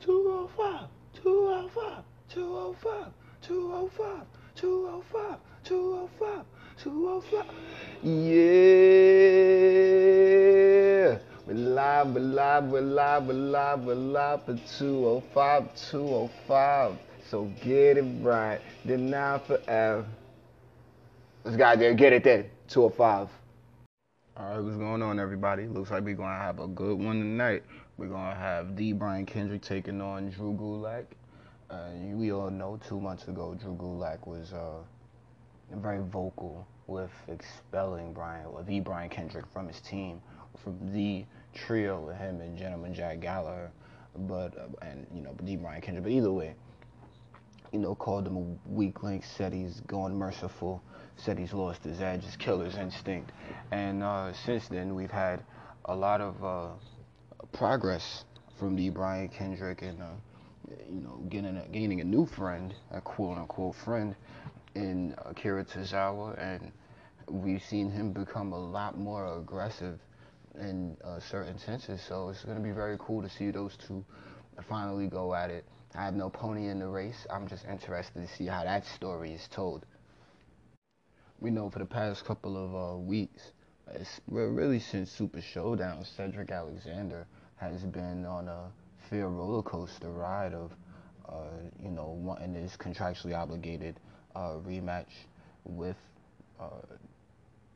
205, 205, 205, 205, 205, 205, 205. Yeah. We're live, we're live, we're live, we're live, we're live for 205, 205. So get it right, then now forever. Let's go there, get it then. 205. All right, what's going on, everybody? Looks like we're gonna have a good one tonight. We're gonna have D. Brian Kendrick taking on Drew Gulak. Uh, we all know two months ago, Drew Gulak was uh, very vocal with expelling Brian or the Brian Kendrick from his team, from the trio with him and Gentleman Jack Gallagher, but uh, and you know, D. Brian Kendrick. But either way, you know, called him a weak link, said he's going merciful, said he's lost his edge, his killer's instinct, and uh, since then we've had a lot of uh, progress from the Brian Kendrick and uh, you know getting a, gaining a new friend, a quote unquote friend in Akira Tozawa, and we've seen him become a lot more aggressive in uh, certain senses. So it's going to be very cool to see those two finally go at it. I have no pony in the race. I'm just interested to see how that story is told. We know for the past couple of uh, weeks, really since Super Showdown, Cedric Alexander has been on a fair roller coaster ride of, uh, you know, wanting this contractually obligated uh, rematch with uh,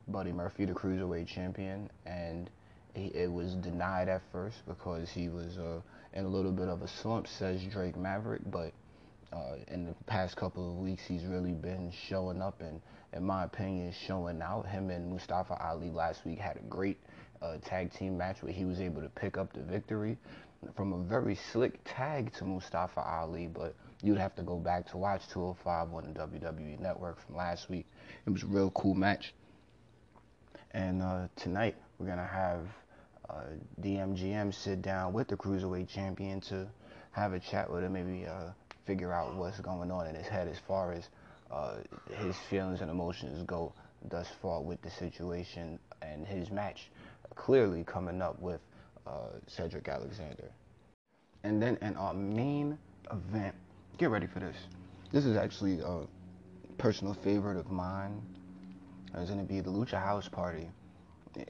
Buddy Murphy, the cruiserweight champion, and it was denied at first because he was uh, in a little bit of a slump, says Drake Maverick. But uh, in the past couple of weeks, he's really been showing up and, in my opinion, showing out. Him and Mustafa Ali last week had a great uh, tag team match where he was able to pick up the victory from a very slick tag to Mustafa Ali, but you'd have to go back to watch 205 on the WWE Network from last week. It was a real cool match. And uh, tonight we're gonna have uh, DMGM sit down with the cruiserweight champion to have a chat with him, maybe uh, figure out what's going on in his head as far as uh, his feelings and emotions go thus far with the situation and his match clearly coming up with uh, Cedric Alexander. And then in our main event, get ready for this. This is actually a personal favorite of mine. It's going to be the Lucha House Party.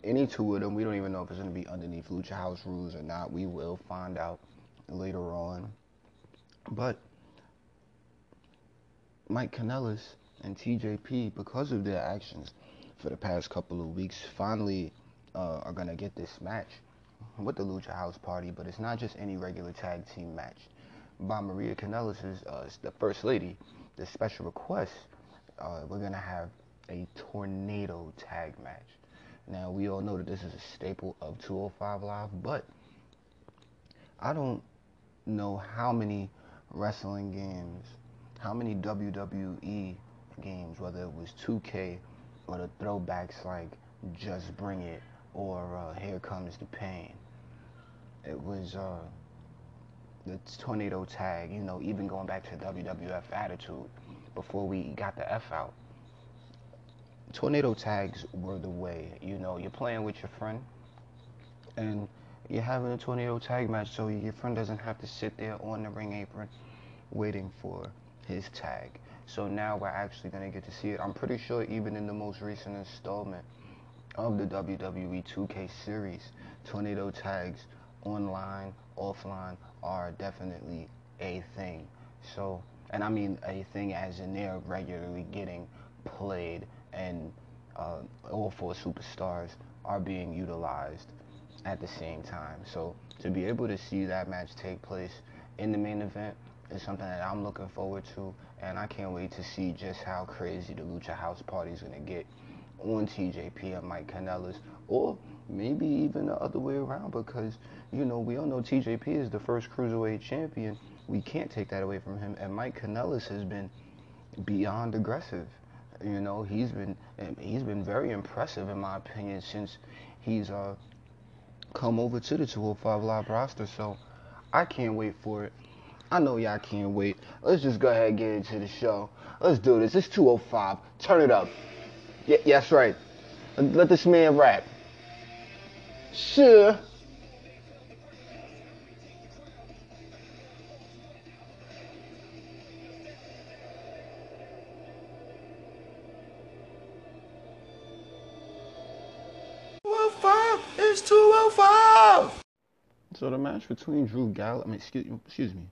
Any two of them, we don't even know if it's going to be underneath Lucha House rules or not. We will find out later on. But Mike Kanellis and TJP, because of their actions for the past couple of weeks, finally uh, are going to get this match with the Lucha House Party, but it's not just any regular tag team match. By Maria Kanellis' uh, the First Lady, the special request, uh, we're going to have a tornado tag match. Now, we all know that this is a staple of 205 Live, but I don't know how many wrestling games, how many WWE games, whether it was 2K or the throwbacks like Just Bring It or uh, Here Comes the Pain. It was uh, the tornado tag, you know, even going back to WWF Attitude before we got the F out. Tornado tags were the way, you know, you're playing with your friend and you're having a tornado tag match so your friend doesn't have to sit there on the ring apron waiting for his tag. So now we're actually going to get to see it. I'm pretty sure even in the most recent installment of the WWE 2K series, tornado tags online, offline are definitely a thing. So, and I mean a thing as in they're regularly getting played and uh, all four superstars are being utilized at the same time. So to be able to see that match take place in the main event is something that I'm looking forward to, and I can't wait to see just how crazy the Lucha House Party is gonna get on TJP and Mike Kanellis, or maybe even the other way around because you know we all know TJP is the first cruiserweight champion. We can't take that away from him, and Mike Kanellis has been beyond aggressive. You know, he's been he's been very impressive in my opinion since he's uh come over to the 205 Live roster. So I can't wait for it. I know y'all can't wait. Let's just go ahead and get into the show. Let's do this. It's 205. Turn it up. Yeah, that's right. Let this man rap. Sure. It's 205. So the match between Drew Galloway, I mean, excuse, excuse me,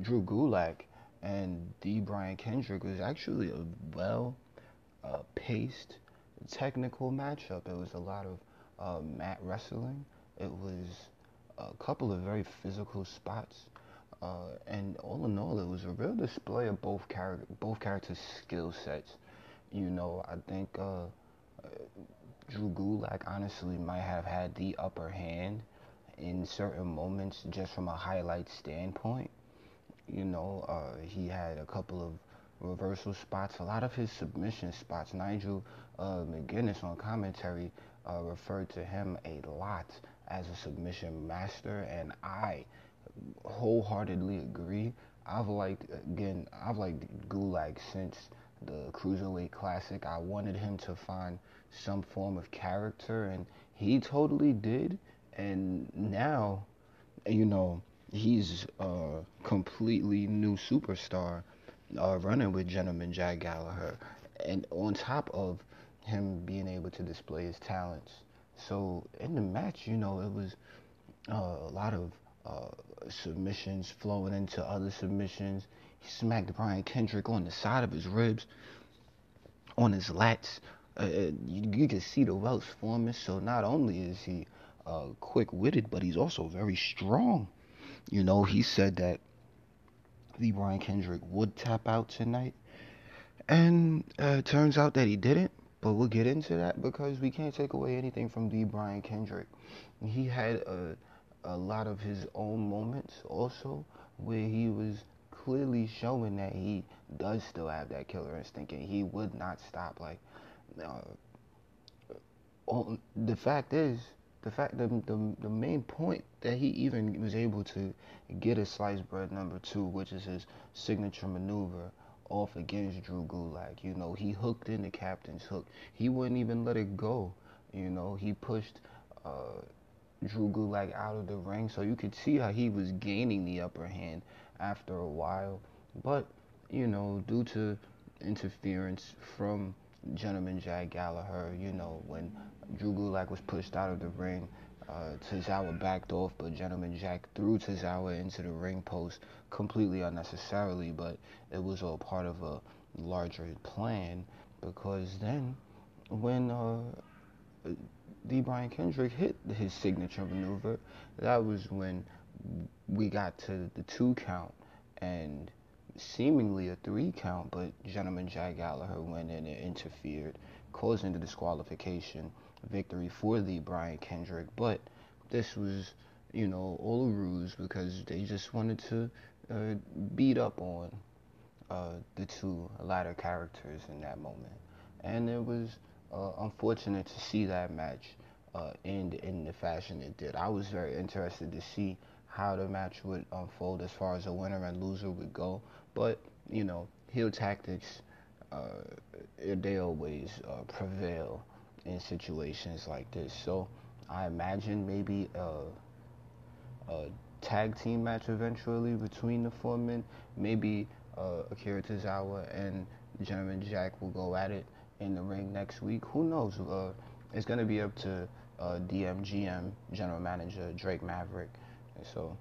Drew Gulak and D. Brian Kendrick was actually a well uh, paced, technical matchup. It was a lot of uh, mat wrestling. It was a couple of very physical spots. Uh, and all in all, it was a real display of both character, both characters' skill sets. You know, I think uh, Drew Gulak honestly might have had the upper hand in certain moments just from a highlight standpoint. You know, uh, he had a couple of reversal spots, a lot of his submission spots. Nigel uh, McGuinness on commentary uh, referred to him a lot as a submission master, and I wholeheartedly agree. I've liked again, I've liked Gulak since the Cruiserweight Classic. I wanted him to find some form of character, and he totally did. And now, you know, he's a completely new superstar uh, running with Gentleman Jack Gallagher. And on top of him being able to display his talents. So in the match, you know, it was uh, a lot of uh, submissions flowing into other submissions. He smacked Brian Kendrick on the side of his ribs, on his lats. Uh, you, you, can see the welts forming. So not only is he uh, quick-witted, but he's also very strong. You know, he said that the Brian Kendrick would tap out tonight, and uh, it turns out that he didn't. But we'll get into that because we can't take away anything from D. Brian Kendrick. He had a a lot of his own moments also where he was clearly showing that he does still have that killer instinct and he would not stop. Like, uh, the fact is, the fact the, the the main point that he even was able to get a sliced bread number two, which is his signature maneuver off against Drew Gulak. You know, he hooked in the captain's hook. He wouldn't even let it go. You know, he pushed uh, Drew Gulak out of the ring, so you could see how he was gaining the upper hand after a while. But you know, due to interference from Gentleman Jack Gallagher, you know, when Drew Gulak was pushed out of the ring, uh, Tozawa backed off, but Gentleman Jack threw Tozawa into the ring post completely unnecessarily, but it was all part of a larger plan because then when uh, D. Brian Kendrick hit his signature maneuver, that was when we got to the two count and seemingly a three count, but Gentleman Jack Gallagher went in and interfered, causing the disqualification victory for the Brian Kendrick. But this was, you know, all a ruse because they just wanted to uh, beat up on uh, the two latter characters in that moment. And it was uh, unfortunate to see that match uh, end in the fashion it did. I was very interested to see how the match would unfold as far as a winner and loser would go. But, you know, heel tactics, uh, they always uh, prevail in situations like this. So I imagine maybe a, a tag team match eventually between the four men. Maybe uh, Akira Tozawa and Gentleman Jack will go at it in the ring next week. Who knows? Uh, it's going to be up to uh, DMGM general manager Drake Maverick, and so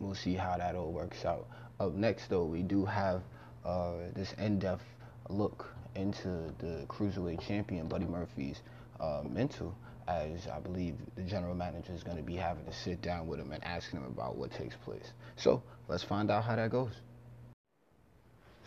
we'll see how that all works out. Up next, though, we do have uh, this in-depth look into the cruiserweight champion Buddy Murphy's uh, mental, as I believe the general manager is going to be having to sit down with him and asking him about what takes place. So let's find out how that goes.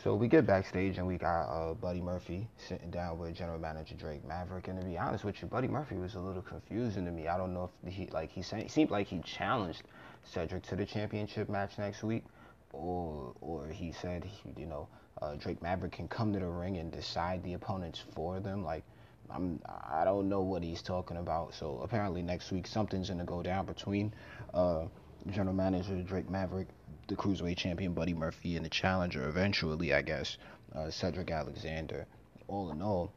So we get backstage and we got uh, Buddy Murphy sitting down with General Manager Drake Maverick. And to be honest with you, Buddy Murphy was a little confusing to me. I don't know if he like he seemed like he challenged Cedric to the championship match next week, or or he said he, you know uh, Drake Maverick can come to the ring and decide the opponents for them. Like I'm I don't know what he's talking about. So apparently next week something's gonna go down between uh, General Manager Drake Maverick the cruiserweight champion Buddy Murphy and the challenger eventually, I guess, uh, Cedric Alexander. All in all,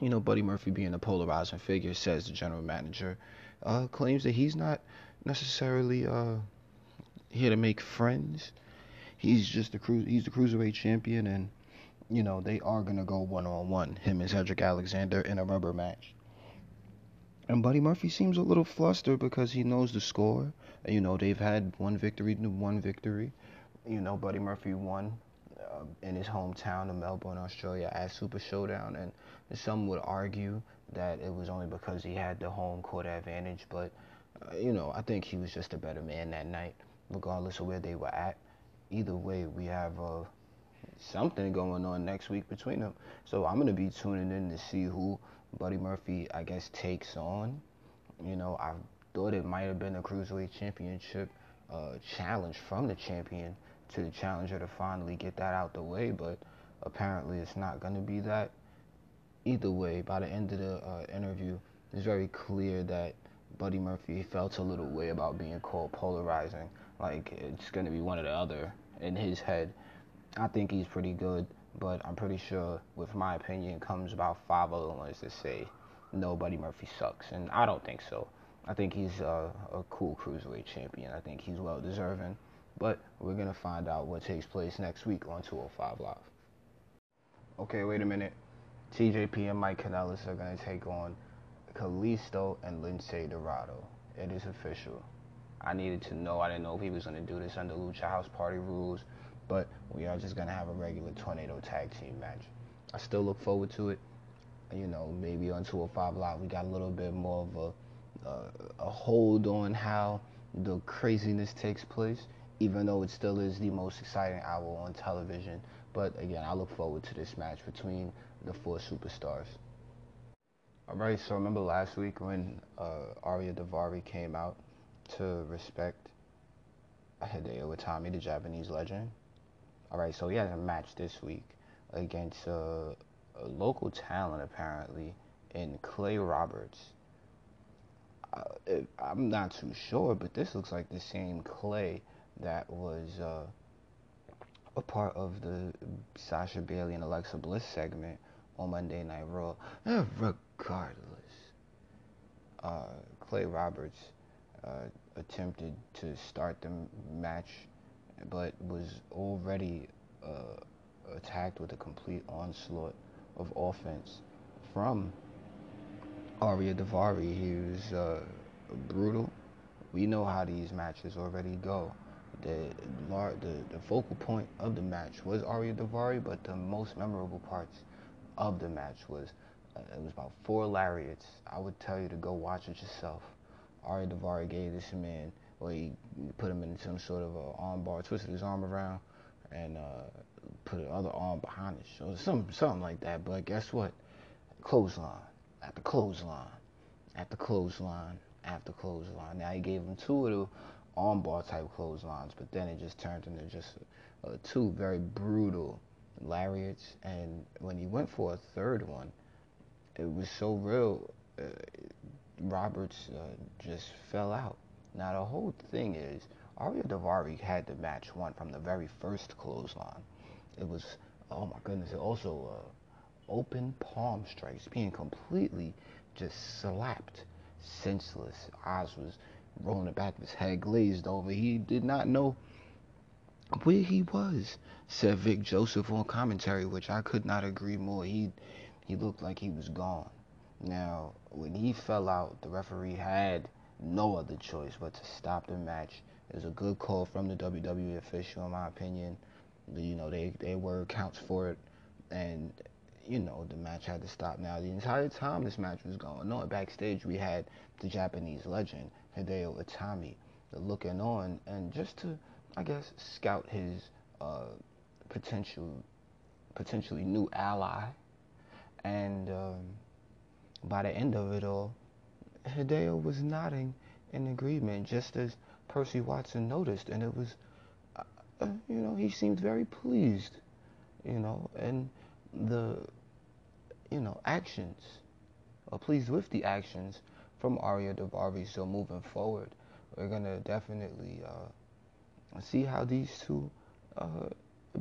you know, Buddy Murphy being a polarizing figure, says the general manager, uh, claims that he's not necessarily uh, here to make friends. He's just the cru- he's the cruiserweight champion, and you know they are gonna go one on one, him and Cedric Alexander in a rubber match. And Buddy Murphy seems a little flustered because he knows the score. You know, they've had one victory, one victory. You know, Buddy Murphy won uh, in his hometown of Melbourne, Australia, at Super Showdown, and some would argue that it was only because he had the home court advantage. But uh, you know, I think he was just a better man that night, regardless of where they were at. Either way, we have uh, something going on next week between them. So I'm gonna be tuning in to see who Buddy Murphy, I guess, takes on. You know, I thought it might have been a cruiserweight championship uh, challenge from the champion to the challenger to finally get that out the way, but apparently it's not going to be that. Either way, by the end of the uh, interview, it's very clear that Buddy Murphy felt a little way about being called polarizing. Like it's going to be one or the other in his head. I think he's pretty good but I'm pretty sure, with my opinion, comes about five other ones that say nobody Murphy sucks, and I don't think so. I think he's uh, a cool cruiserweight champion. I think he's well deserving, but we're gonna find out what takes place next week on 205 Live. Okay, wait a minute. TJP and Mike Kanellis are gonna take on Kalisto and Lince Dorado. It is official. I needed to know. I didn't know if he was gonna do this under Lucha House Party rules but we are just gonna have a regular tornado tag team match. I still look forward to it. You know, maybe on 205 Live we got a little bit more of a uh, a hold on how the craziness takes place, even though it still is the most exciting hour on television. But again, I look forward to this match between the four superstars. All right, so remember last week when uh, Ariya Daivari came out to respect Hideo Itami, the Japanese legend? All right, so he has a match this week against uh, a local talent apparently in Clay Roberts. I'm not too sure, but this looks like the same Clay that was uh, a part of the Sasha Bayley and Alexa Bliss segment on Monday Night Raw. Regardless, uh, Clay Roberts uh, attempted to start the match but was already uh, attacked with a complete onslaught of offense from Ariya Daivari. He was uh, brutal. We know how these matches already go. The, the the focal point of the match was Ariya Daivari, but the most memorable parts of the match was uh, it was about four lariats. I would tell you to go watch it yourself. Ariya Daivari gave this man or he put him in some sort of a arm bar, twisted his arm around, and uh, put another arm behind his shoulder, something, something like that. But guess what? Clothesline after clothesline after clothesline after clothesline. Now he gave him two of the armbar type clotheslines, but then it just turned into just uh, two very brutal lariats. And when he went for a third one, it was so real. Uh, Roberts uh, just fell out. Now the whole thing is, Ariya Daivari had the match won from the very first clothesline. It was, oh my goodness, it also uh, open palm strikes, being completely just slapped, senseless. Oz was rolling the back of his head, glazed over. He did not know where he was, said Vic Joseph on commentary, which I could not agree more. He he looked like he was gone. Now, when he fell out, the referee had no other choice but to stop the match. It was a good call from the WWE official, in my opinion. You know, they their word counts for it, and you know the match had to stop. Now, the entire time this match was going on, backstage we had the Japanese legend Hideo Itami looking on, and just to, I guess, scout his uh, potential, potentially new ally, and um, by the end of it all, Hideo was nodding in agreement, just as Percy Watson noticed, and it was, uh, uh, you know, he seemed very pleased, you know, and the, you know, actions, or pleased with the actions from Ariya Daivari. So moving forward, we're gonna definitely uh, see how these two uh,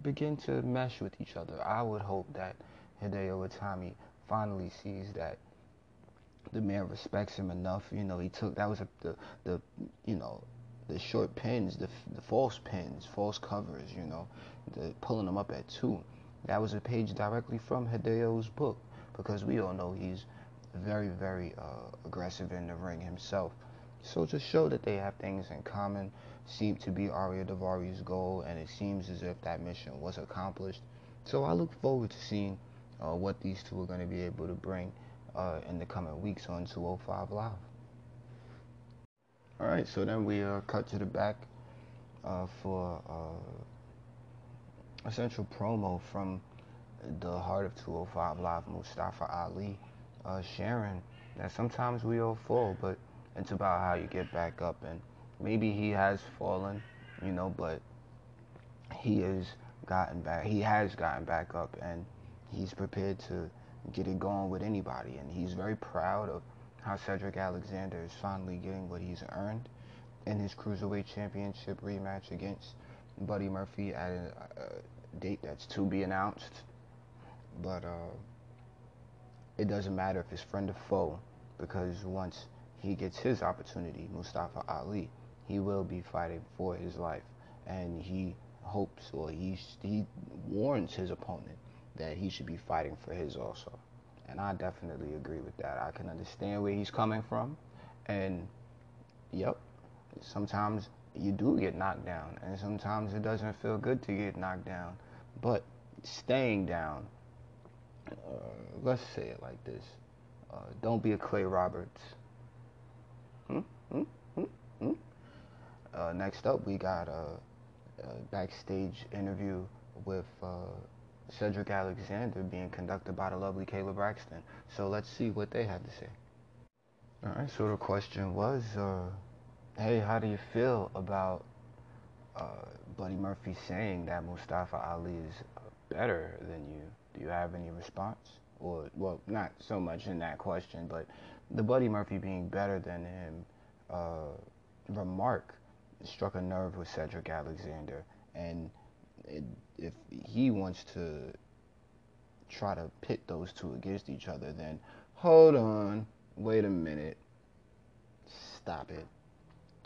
begin to mesh with each other. I would hope that Hideo Itami finally sees that the man respects him enough. You know, he took that was a, the the you know the short pins, the the false pins, false covers. You know, the pulling them up at two. That was a page directly from Hideo's book because we all know he's very, very uh, aggressive in the ring himself. So to show that they have things in common seemed to be Ariya Daivari's goal, and it seems as if that mission was accomplished. So I look forward to seeing uh, what these two are going to be able to bring uh, in the coming weeks on 205 Live. All right, so then we uh, cut to the back uh, for a central promo from the heart of 205 Live, Mustafa Ali, uh, sharing that sometimes we all fall, but it's about how you get back up. And maybe he has fallen, you know, but he has gotten back. He has gotten back up, and he's prepared to get it going with anybody. And he's very proud of how Cedric Alexander is finally getting what he's earned in his Cruiserweight Championship rematch against Buddy Murphy at a, date that's to be announced. But uh, it doesn't matter if it's friend or foe, because once he gets his opportunity, Mustafa Ali, he will be fighting for his life. And he hopes or he, he warns his opponent that he should be fighting for his also. And I definitely agree with that. I can understand where he's coming from. And, yep, sometimes you do get knocked down. And sometimes it doesn't feel good to get knocked down. But staying down, uh, let's say it like this uh, don't be a Clay Roberts. Hmm? Hmm? Hmm? Hmm? Uh, next up, we got a, a backstage interview with uh, Cedric Alexander being conducted by the lovely Kayla Braxton. So let's see what they have to say. All right, so the question was, uh, hey, how do you feel about uh, Buddy Murphy saying that Mustafa Ali is better than you? Do you have any response? Or, well, not so much in that question, but the Buddy Murphy being better than him uh, remark struck a nerve with Cedric Alexander. And it, if he wants to try to pit those two against each other, then hold on, wait a minute, stop it.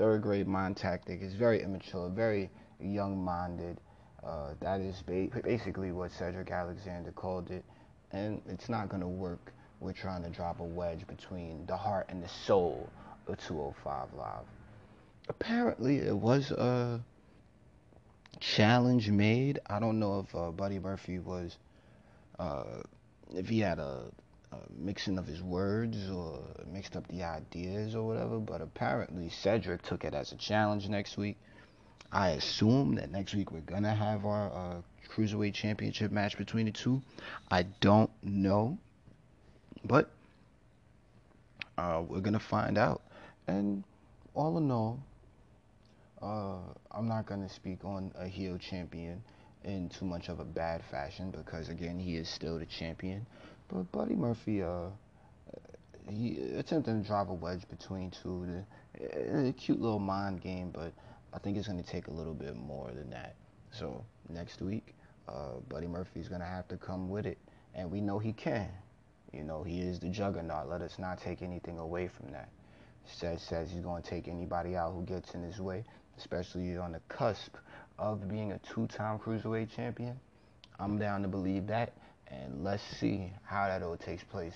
Third grade mind tactic is very immature, very young minded. Uh, that is ba- basically what Cedric Alexander called it, and it's not going to work. We're trying to drop a wedge between the heart and the soul of 205 Live. Apparently, it was a challenge made. I don't know if uh, Buddy Murphy was, uh, if he had a, mixing of his words or mixed up the ideas or whatever, but apparently Cedric took it as a challenge next week. I assume that next week we're gonna have our uh, cruiserweight championship match between the two. I don't know, but uh, we're gonna find out. And all in all, uh, I'm not gonna speak on a heel champion in too much of a bad fashion because again he is still the champion. But Buddy Murphy, uh, he attempted to drive a wedge between two. The, a cute little mind game, but I think it's going to take a little bit more than that. So next week, uh, Buddy Murphy's going to have to come with it, and we know he can. You know, he is the juggernaut. Let us not take anything away from that. Says says he's going to take anybody out who gets in his way, especially on the cusp of being a two-time cruiserweight champion. I'm down to believe that, and let's see how that all takes place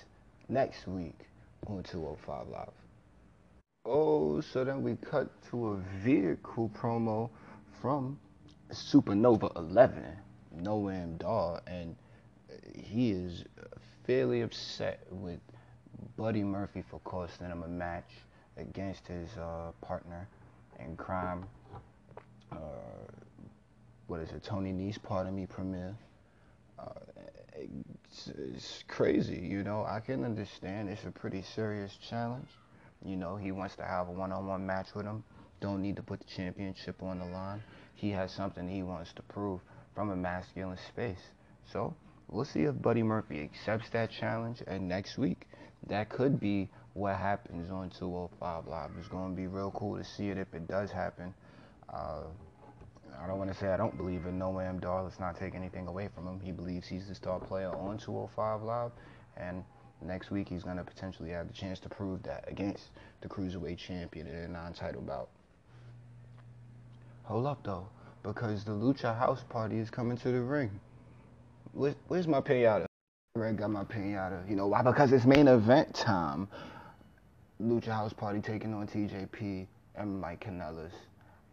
next week on 205 Live. Oh, so then we cut to a vehicle promo from Supernova 11, Noam Dar, and he is fairly upset with Buddy Murphy for costing him a match against his uh, partner in crime. Uh, what is it, Tony Nese, pardon me, Premier. Uh, it's, it's crazy, you know. I can understand it's a pretty serious challenge. You know, he wants to have a one-on-one match with him. Don't need to put the championship on the line. He has something he wants to prove from a masculine space. So we'll see if Buddy Murphy accepts that challenge. And next week, that could be what happens on 205 Live. It's going to be real cool to see it if it does happen. Uh, I don't want to say I don't believe in Noam Dar. Let's not take anything away from him. He believes he's the star player on 205 Live. And next week he's going to potentially have the chance to prove that against the cruiserweight champion in a non-title bout. Hold up though, because the Lucha House Party is coming to the ring. Where, where's my payout? Greg got my pinata. You know why? Because it's main event time. Lucha House Party taking on TJP and Mike Kanellis.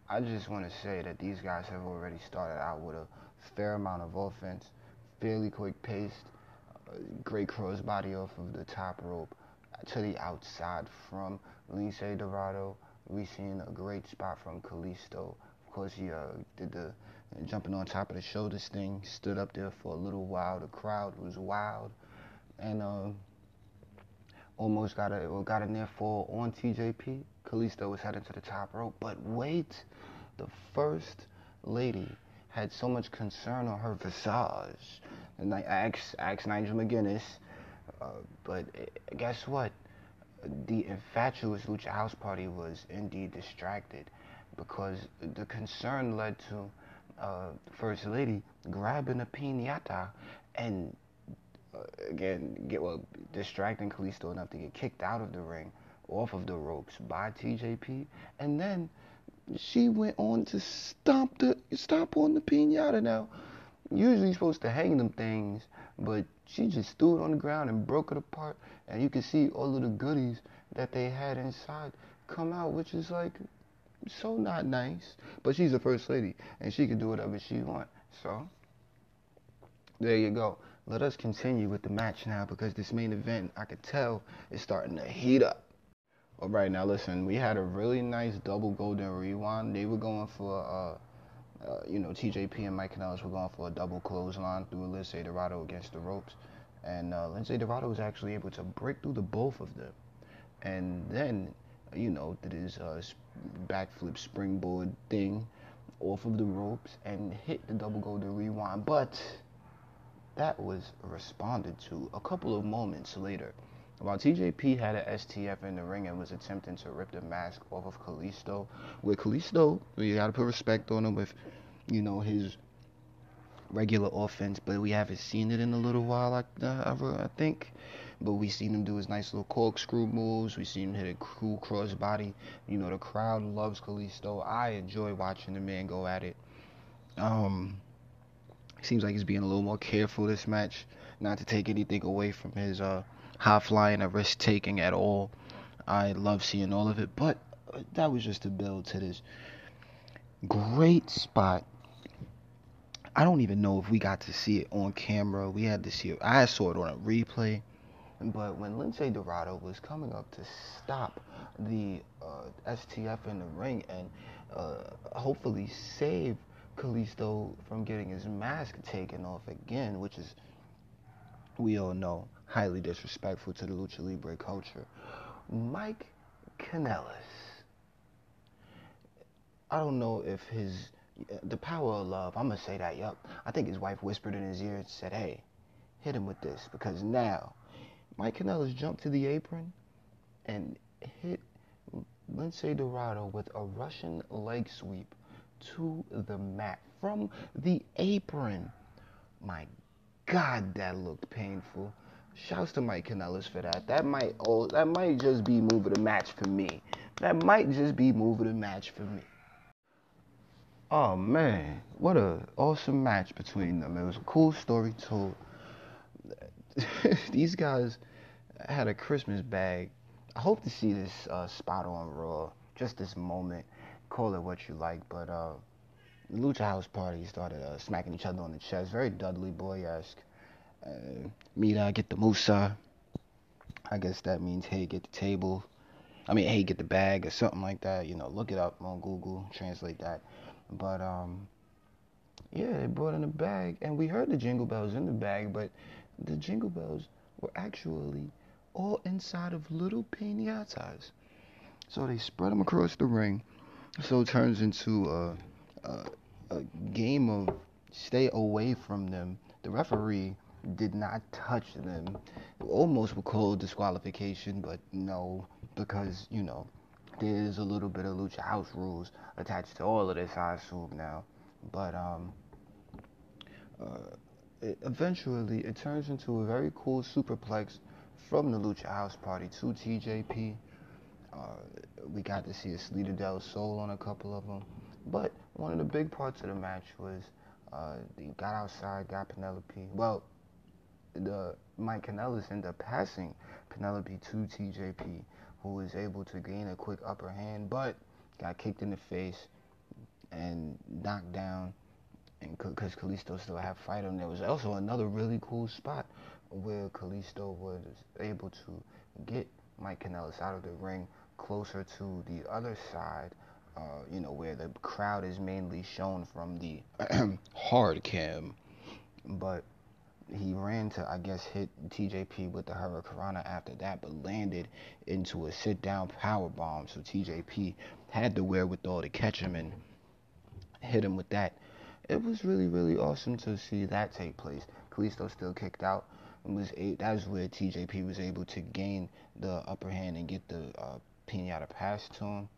I just want to say that these guys have already started out with a fair amount of offense, fairly quick paced, uh, great crossbody off of the top rope to the outside from Lince Dorado. We've seen a great spot from Kalisto. Of course, he uh, did the jumping on top of the shoulders thing, stood up there for a little while. The crowd was wild, and uh, almost got a got a near fall on TJP. Kalisto was heading to the top rope, but wait, the first lady had so much concern on her visage. And I asked, asked Nigel McGuinness, uh, but uh, guess what? The infatuous Lucha House Party was indeed distracted because the concern led to uh, First Lady grabbing a pinata and again get well distracting Kalisto enough to get kicked out of the ring off of the ropes by TJP and then she went on to stomp the stomp on the pinata now usually supposed to hang them things but she just threw it on the ground and broke it apart and you can see all of the goodies that they had inside come out which is like so not nice. But she's a first lady, and she can do whatever she wants. So there you go. Let us continue with the match now because this main event, I could tell, is starting to heat up. All right, now listen, we had a really nice double golden rewind. They were going for, uh, uh, you know, TJP and Mike Kanellis were going for a double clothesline through Lince Dorado against the ropes. And uh, Lince Dorado was actually able to break through the both of them. And then you know, did his uh, backflip springboard thing off of the ropes and hit the double golden rewind. But that was responded to a couple of moments later. While TJP had an STF in the ring and was attempting to rip the mask off of Kalisto, with Kalisto, we gotta put respect on him with, you know, his regular offense, but we haven't seen it in a little while. I, uh, I think but we seen him do his nice little corkscrew moves. We seen him hit a cool crossbody. You know, the crowd loves Kalisto. I enjoy watching the man go at it. Um, seems like he's being a little more careful this match, not to take anything away from his uh, high flying or risk taking at all. I love seeing all of it, but uh, that was just a build to this great spot. I don't even know if we got to see it on camera. We had to see it. I saw it on a replay. But when Lince Dorado was coming up to stop the uh, STF in the ring and uh, hopefully save Kalisto from getting his mask taken off again, which is, we all know, highly disrespectful to the Lucha Libre culture, Mike Kanellis. I don't know if his the power of love. I'm gonna say that. Yup. I think his wife whispered in his ear and said, "Hey, hit him with this because now Mike Kanellis jumped to the apron and hit Lince Dorado with a Russian leg sweep to the mat from the apron. My God, that looked painful. Shouts to Mike Kanellis for that. That might oh, that might just be move of the match for me. That might just be move of the match for me. Oh man, what a awesome match between them. It was a cool story told. these guys had a Christmas bag. I hope to see this uh, spot on Raw, just this moment. Call it what you like, but uh, the Lucha House Party started uh, smacking each other on the chest, very Dudley Boy-esque. Uh, Mira, get the Musa. I guess that means hey, get the table. I mean, hey, get the bag or something like that. You know, look it up on Google, translate that. But um, yeah, they brought in a bag, and we heard the jingle bells in the bag, but the jingle bells were actually all inside of little pinatas. So they spread them across the ring. So it turns into a, a, a game of stay away from them. The referee did not touch them. Almost would call disqualification, but no, because, you know, there's a little bit of Lucha House rules attached to all of this, I assume now. But, um, uh, it, eventually it turns into a very cool superplex from the Lucha House Party to TJP. Uh, we got to see a Salida del Sol on a couple of them. But one of the big parts of the match was uh, they got outside, got Penelope. Well, the Mike Kanellis ended up passing Penelope to TJP, who was able to gain a quick upper hand, but got kicked in the face and knocked down. And because Kalisto still had fight him, there was also another really cool spot where Kalisto was able to get Mike Kanellis out of the ring closer to the other side, uh, you know, where the crowd is mainly shown from the hard cam. But he ran to, I guess, hit TJP with the Hurricanrana after that, but landed into a sit down power bomb. So TJP had the wherewithal to catch him and hit him with that. It was really, really awesome to see that take place. Kalisto still kicked out and was a, that's where TJP was able to gain the upper hand and get the uh, pinata pass to him.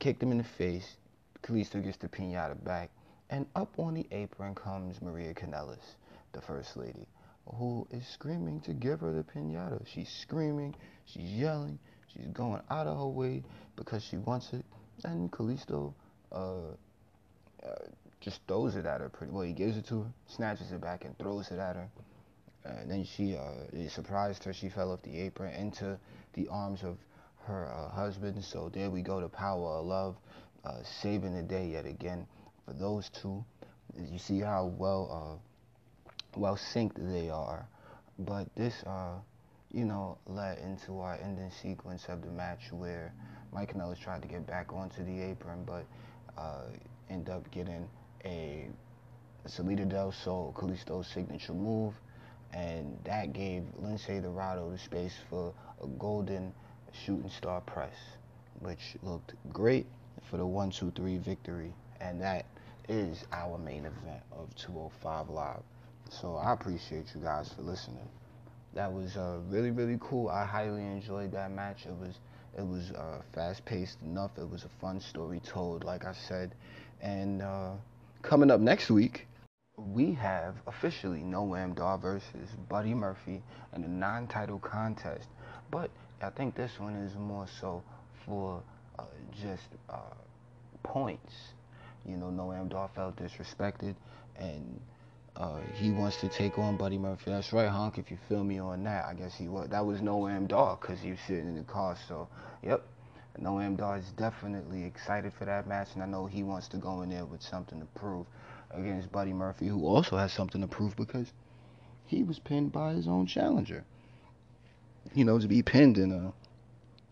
Kicked him in the face. Kalisto gets the pinata back, and up on the apron comes Maria Kanellis, the first lady, who is screaming to give her the pinata. She's screaming, she's yelling, she's going out of her way because she wants it, and Kalisto uh, uh, just throws it at her pretty well. He gives it to her, snatches it back, and throws it at her. And then she, uh, surprised her. She fell off the apron into the arms of her uh, husband. So there we go, the power of love, uh, saving the day yet again for those two. You see how well, uh, well synced they are. But this, uh, you know, led into our ending sequence of the match where Mike Kanellis tried to get back onto the apron, but uh, end up getting a Salida del Sol Kalisto's signature move, and that gave Lince Dorado the space for a golden shooting star press, which looked great for the 1 2 3 victory. And that is our main event of 205 Live. So I appreciate you guys for listening. That was uh, really, really cool. I highly enjoyed that match. It was it was uh, fast paced enough. It was a fun story told, like I said. And uh, coming up next week, we have officially Noam Dar versus Buddy Murphy in a non title contest. But I think this one is more so for uh, just uh, points. You know, Noam Dar felt disrespected, and uh, he wants to take on Buddy Murphy. That's right, Honk. If you feel me on that, I guess he was. That was Noam Dar because he was sitting in the car. So, yep. Noam Dar is definitely excited for that match, and I know he wants to go in there with something to prove against Buddy Murphy, who also has something to prove because he was pinned by his own challenger you know, to be pinned in a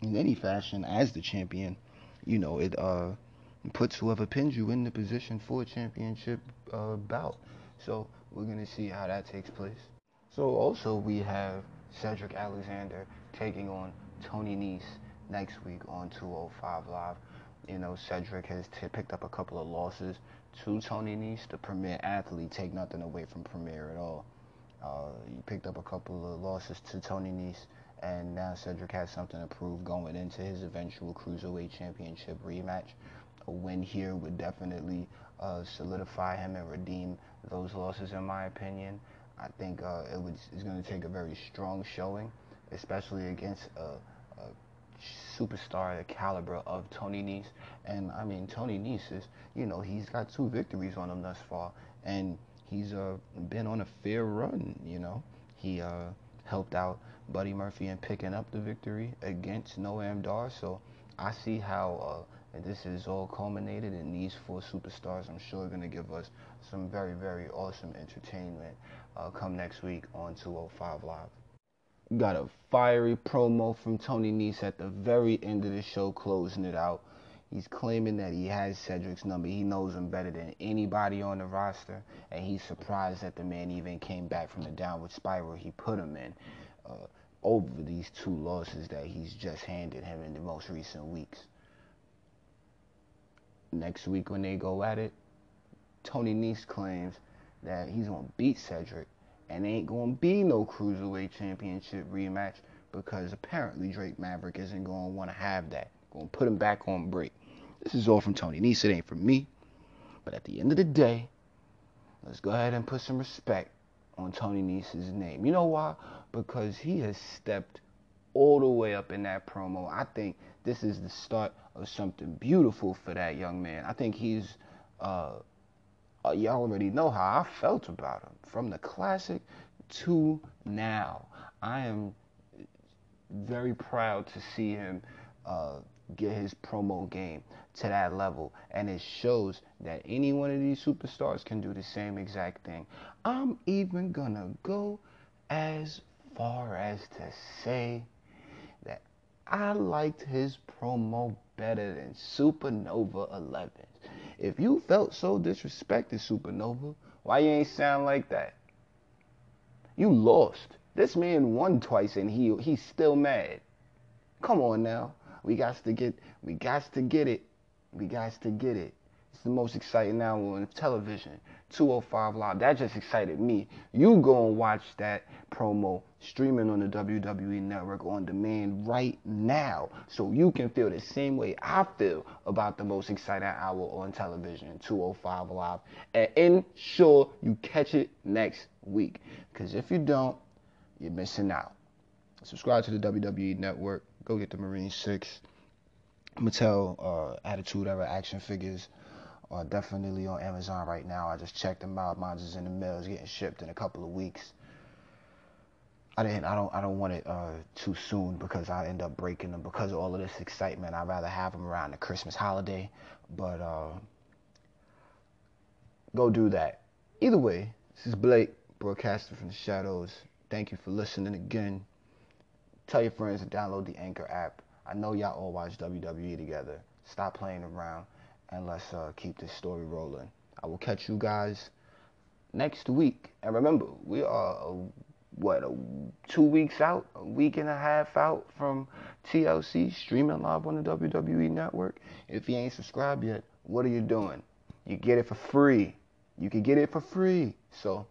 in any fashion as the champion, you know, it uh puts whoever pins you in the position for a championship uh, bout. So we're gonna see how that takes place. So also we have Cedric Alexander taking on Tony Nese next week on 205 Live. You know, Cedric has t- picked up a couple of losses to Tony Nese, the premier athlete. Take nothing away from Premier at all. Uh, he picked up a couple of losses to Tony Nese and now Cedric has something to prove going into his eventual cruiserweight championship rematch. A win here would definitely uh, solidify him and redeem those losses, in my opinion. I think uh, it was it's going to take a very strong showing, especially against a, a superstar the caliber of Tony Nese. And I mean, Tony Nese is, you know, he's got two victories on him thus far, and he's uh, been on a fair run. You know, he uh, helped out Buddy Murphy and picking up the victory against Noam Dar. So I see how uh, this is all culminated in these four superstars. I'm sure are going to give us some very, very awesome entertainment uh, come next week on 205 Live. Got a fiery promo from Tony Nese at the very end of the show, closing it out. He's claiming that he has Cedric's number. He knows him better than anybody on the roster, and he's surprised that the man even came back from the downward spiral he put him in. Uh, over these two losses that he's just handed him in the most recent weeks. Next week when they go at it, Tony Nese claims that he's going to beat Cedric and ain't going to be no Cruiserweight Championship rematch because apparently Drake Maverick isn't going to want to have that. Going to put him back on break. This is all from Tony Nese. It ain't from me. But at the end of the day, let's go ahead and put some respect on Tony Nese's name. You know why? Because he has stepped all the way up in that promo. I think this is the start of something beautiful for that young man. I think he's, uh, uh, y'all already know how I felt about him. From the classic to now. I am very proud to see him uh, get his promo game to that level. And it shows that any one of these superstars can do the same exact thing. I'm even gonna go as far as to say that I liked his promo better than Supernova 11. If you felt so disrespected, Supernova, why you ain't sound like that? You lost. This man won twice and he he's still mad. Come on now. We got to get we got to get it. We got to get it. The most exciting hour on television. 205 Live. That just excited me. You go and watch that promo streaming on the WWE Network on demand right now so you can feel the same way I feel about the most exciting hour on television, 205 Live. And ensure you catch it next week. Because if you don't, you're missing out. Subscribe to the WWE Network. Go get the Marine 6. Mattel uh, Attitude Era action figures are definitely on Amazon right now. I just checked them out. Mine's is in the mail. It's getting shipped in a couple of weeks. I didn't. I don't. I don't want it uh, too soon because I end up breaking them because of all of this excitement. I'd rather have them around the Christmas holiday. But uh, go do that. Either way, this is Blake broadcasting from the shadows. Thank you for listening again. Tell your friends to download the Anchor app. I know y'all all watch WWE together. Stop playing around and let's uh, keep this story rolling. I will catch you guys next week. And remember, we are a, what a, two weeks out, a week and a half out from TLC streaming live on the WWE Network. If you ain't subscribed yet, what are you doing? You get it for free. You can get it for free. So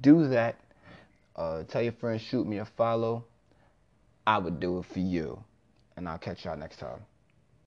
do that. Uh, tell your friends, shoot me a follow. I would do it for you. And I'll catch y'all next time.